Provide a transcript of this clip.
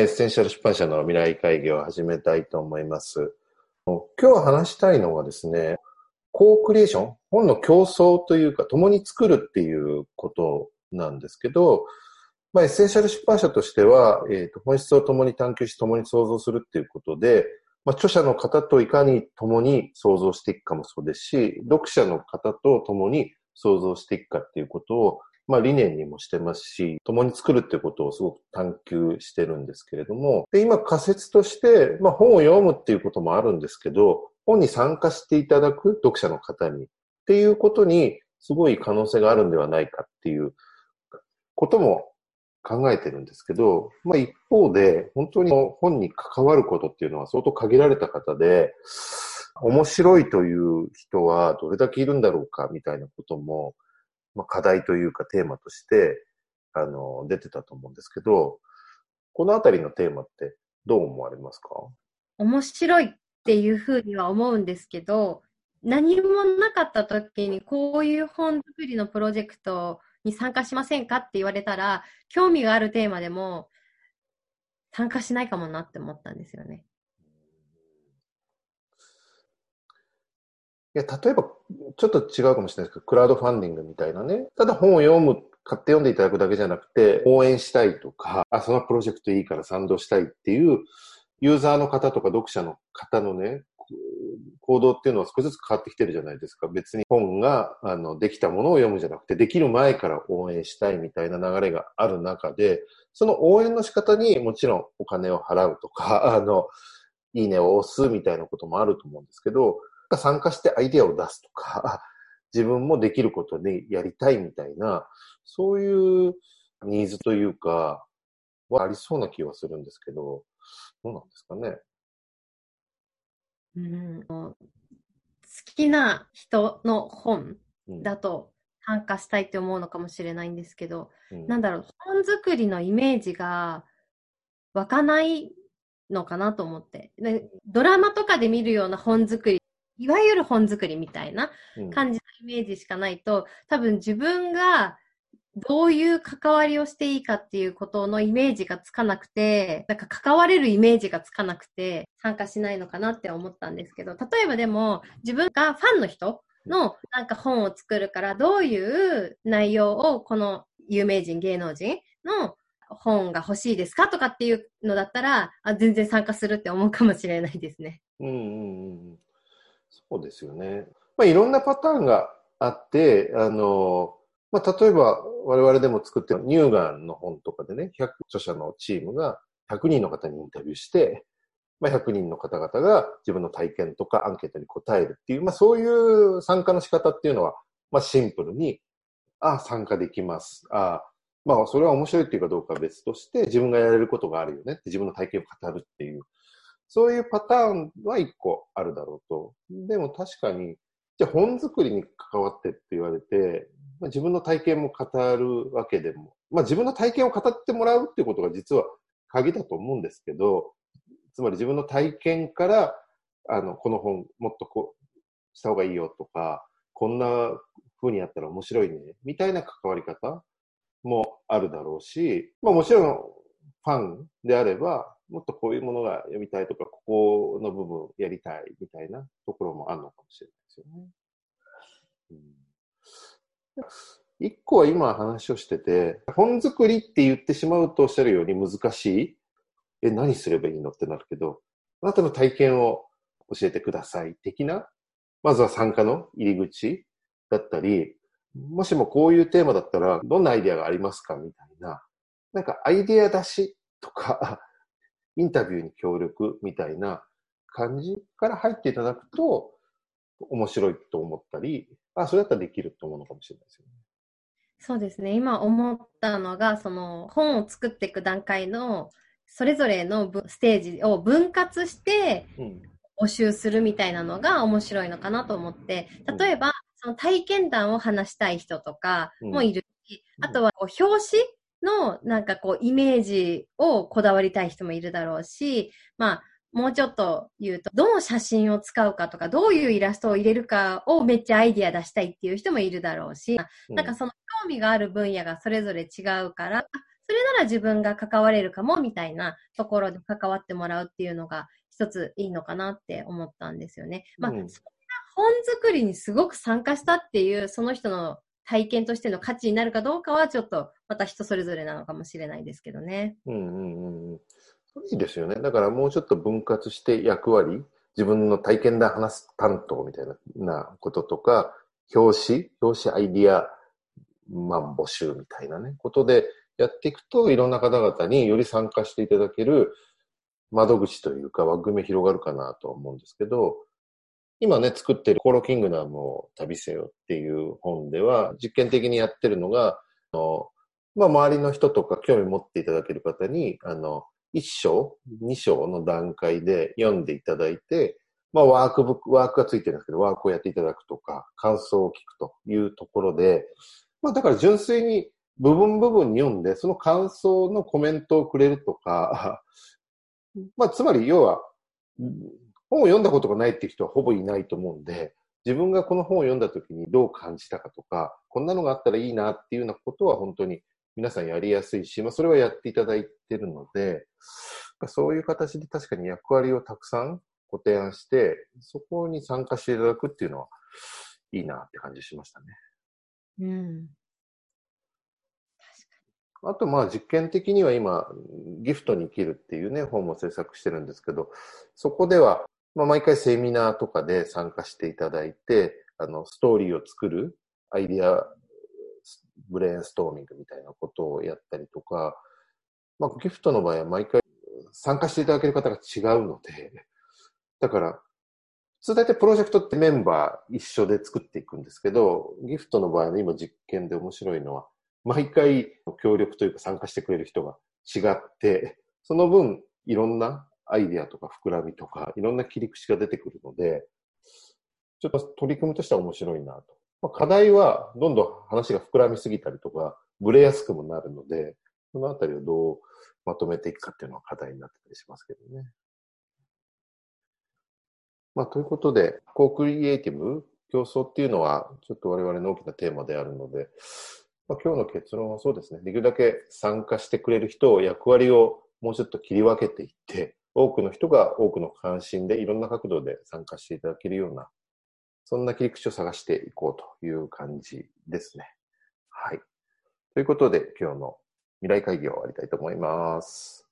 エッセンシャル出版社の未来会議を始めたいと思います。今日話したいのはですね、 co-creation、本の共創というか、共に作るっていうことなんですけど、まあ、エッセンシャル出版社としては、えーと、本質を共に探求し、共に創造するっていうことで、まあ、著者の方といかに共に創造していくかもそうですし、読者の方と共に創造していくかっていうことを、まあ理念にもしてますし、共に作るってことをすごく探求してるんですけれども、で今仮説として、まあ本を読むっていうこともあるんですけど、本に参加していただく読者の方にっていうことにすごい可能性があるんではないかっていうことも考えてるんですけど、まあ一方で本当に本に関わることっていうのは相当限られた方で、面白いという人はどれだけいるんだろうかみたいなことも、まあ課題というかテーマとして、あの、出てたと思うんですけど、このあたりのテーマってどう思われますか？面白いっていうふうには思うんですけど、何もなかった時にこういう本作りのプロジェクトに参加しませんかって言われたら、興味があるテーマでも参加しないかもなって思ったんですよね。いや、例えば、ちょっと違うかもしれないですけど、クラウドファンディングみたいなね、ただ本を読む、買って読んでいただくだけじゃなくて、応援したいとか、あ、そのプロジェクトいいから賛同したいっていうユーザーの方とか読者の方のね、行動っていうのは少しずつ変わってきてるじゃないですか。別に本が、あの、できたものを読むじゃなくて、できる前から応援したいみたいな流れがある中で、その応援の仕方にもちろんお金を払うとか、あの、いいねを押すみたいなこともあると思うんですけど、参加してアイデアを出すとか、自分もできることでやりたいみたいな、そういうニーズというか、はありそうな気はするんですけど、どうなんですかね？うん、好きな人の本だと参加したいって思うのかもしれないんですけど、うん、なんだろう、本作りのイメージが湧かないのかなと思って。でドラマとかで見るような本作り、いわゆる本作りみたいな感じのイメージしかないと、多分自分がどういう関わりをしていいかっていうことのイメージがつかなくて、なんか関われるイメージがつかなくて参加しないのかなって思ったんですけど、例えばでも自分がファンの人のなんか本を作るからどういう内容をこの有名人、芸能人の本が欲しいですかとかっていうのだったら、あ全然参加するって思うかもしれないですね。うんうんうん。そうですよね。まあいろんなパターンがあって、あの、まあ、例えば我々でも作ってる乳がんの本とかでね、100著者のチームが100人の方にインタビューして、まあ、100人の方々が自分の体験とかアンケートに答えるっていう、まあ、そういう参加の仕方っていうのは、まあ、シンプルに、ああ、参加できます。ああ、まあ、それは面白いっていうかどうかは別として、自分がやれることがあるよねって自分の体験を語るっていう、そういうパターンは一個あるだろうと。でも確かに、じゃあ本作りに関わってって言われて、まあ、自分の体験も語るわけでも、まあ、自分の体験を語ってもらうっていうことが実は鍵だと思うんですけど、つまり自分の体験から、あの、この本もっとこう、した方がいいよとか、こんな風にやったら面白いね、みたいな関わり方もあるだろうし、まあもちろんファンであれば、もっとこういうものが読みたいとか、ここの部分やりたいみたいなところもあるのかもしれないですよね。うん一個は今話をしてて、本作りって言ってしまうとおっしゃるように難しい。え、何すればいいのってなるけど、あなたの体験を教えてください的な、まずは参加の入り口だったり、もしもこういうテーマだったら、どんなアイディアがありますかみたいな、なんかアイディア出しとか、インタビューに協力みたいな感じから入っていただくと、面白いと思ったり、あ、それだったらできると思うのかもしれないですよね。そうですね。今思ったのが、その本を作っていく段階のそれぞれのステージを分割して募集するみたいなのが面白いのかなと思って、例えば、その体験談を話したい人とかもいるし、あとは表紙のなんかこうイメージをこだわりたい人もいるだろうし、まあもうちょっと言うと、どの写真を使うかとか、どういうイラストを入れるかをめっちゃアイディア出したいっていう人もいるだろうし、なんかその興味がある分野がそれぞれ違うから、それなら自分が関われるかもみたいなところで関わってもらうっていうのが一ついいのかなって思ったんですよね。まあ、うん、そんな本作りにすごく参加したっていう、その人の体験としての価値になるかどうかはちょっとまた人それぞれなのかもしれないですけどね。うんうんうん。いいですよね。だからもうちょっと分割して役割、自分の体験談話す担当みたいなこととか、表紙、表紙アイディア、まあ、募集みたいなね、ことでやっていくと、いろんな方々により参加していただける窓口というか枠組み広がるかなと思うんですけど、今ね、作ってるコロキングダムを旅せよっていう本では、実験的にやってるのが、あのまあ、周りの人とか興味持っていただける方に、あの、1章、2章の段階で読んでいただいて、まあ、ワークブック、ワークがついてるんですけど、ワークをやっていただくとか、感想を聞くというところで、まあ、だから純粋に部分部分に読んで、その感想のコメントをくれるとか、まあ、つまり要は、本を読んだことがないっていう人はほぼいないと思うんで、自分がこの本を読んだ時にどう感じたかとか、こんなのがあったらいいなっていうようなことは本当に皆さんやりやすいし、まあ、それはやっていただいてるので、そういう形で確かに役割をたくさんご提案して、そこに参加していただくっていうのは、いいなって感じしましたね。うん。あと、まあ、実験的には今、ギフトに生きるっていうね、本も制作してるんですけど、そこでは、まあ、毎回セミナーとかで参加していただいて、あの、ストーリーを作るアイディア、ブレインストーミングみたいなことをやったりとか、まあ、ギフトの場合は毎回参加していただける方が違うので、だから、普通大体プロジェクトってメンバー一緒で作っていくんですけど、ギフトの場合の今実験で面白いのは、毎回協力というか参加してくれる人が違って、その分いろんなアイディアとか膨らみとか、いろんな切り口が出てくるので、ちょっと取り組みとしては面白いなと。まあ、課題はどんどん話が膨らみすぎたりとか、ブレやすくもなるので、そのあたりをどうまとめていくかっていうのは課題になってたりしますけどね。まあ、ということで、コークリエイティブ、競争っていうのは、ちょっと我々の大きなテーマであるので、まあ、今日の結論はそうですね。できるだけ参加してくれる人を役割をもうちょっと切り分けていって、多くの人が多くの関心でいろんな角度で参加していただけるような、そんな切り口を探していこうという感じですね。はい。ということで、今日の未来会議を終わりたいと思います。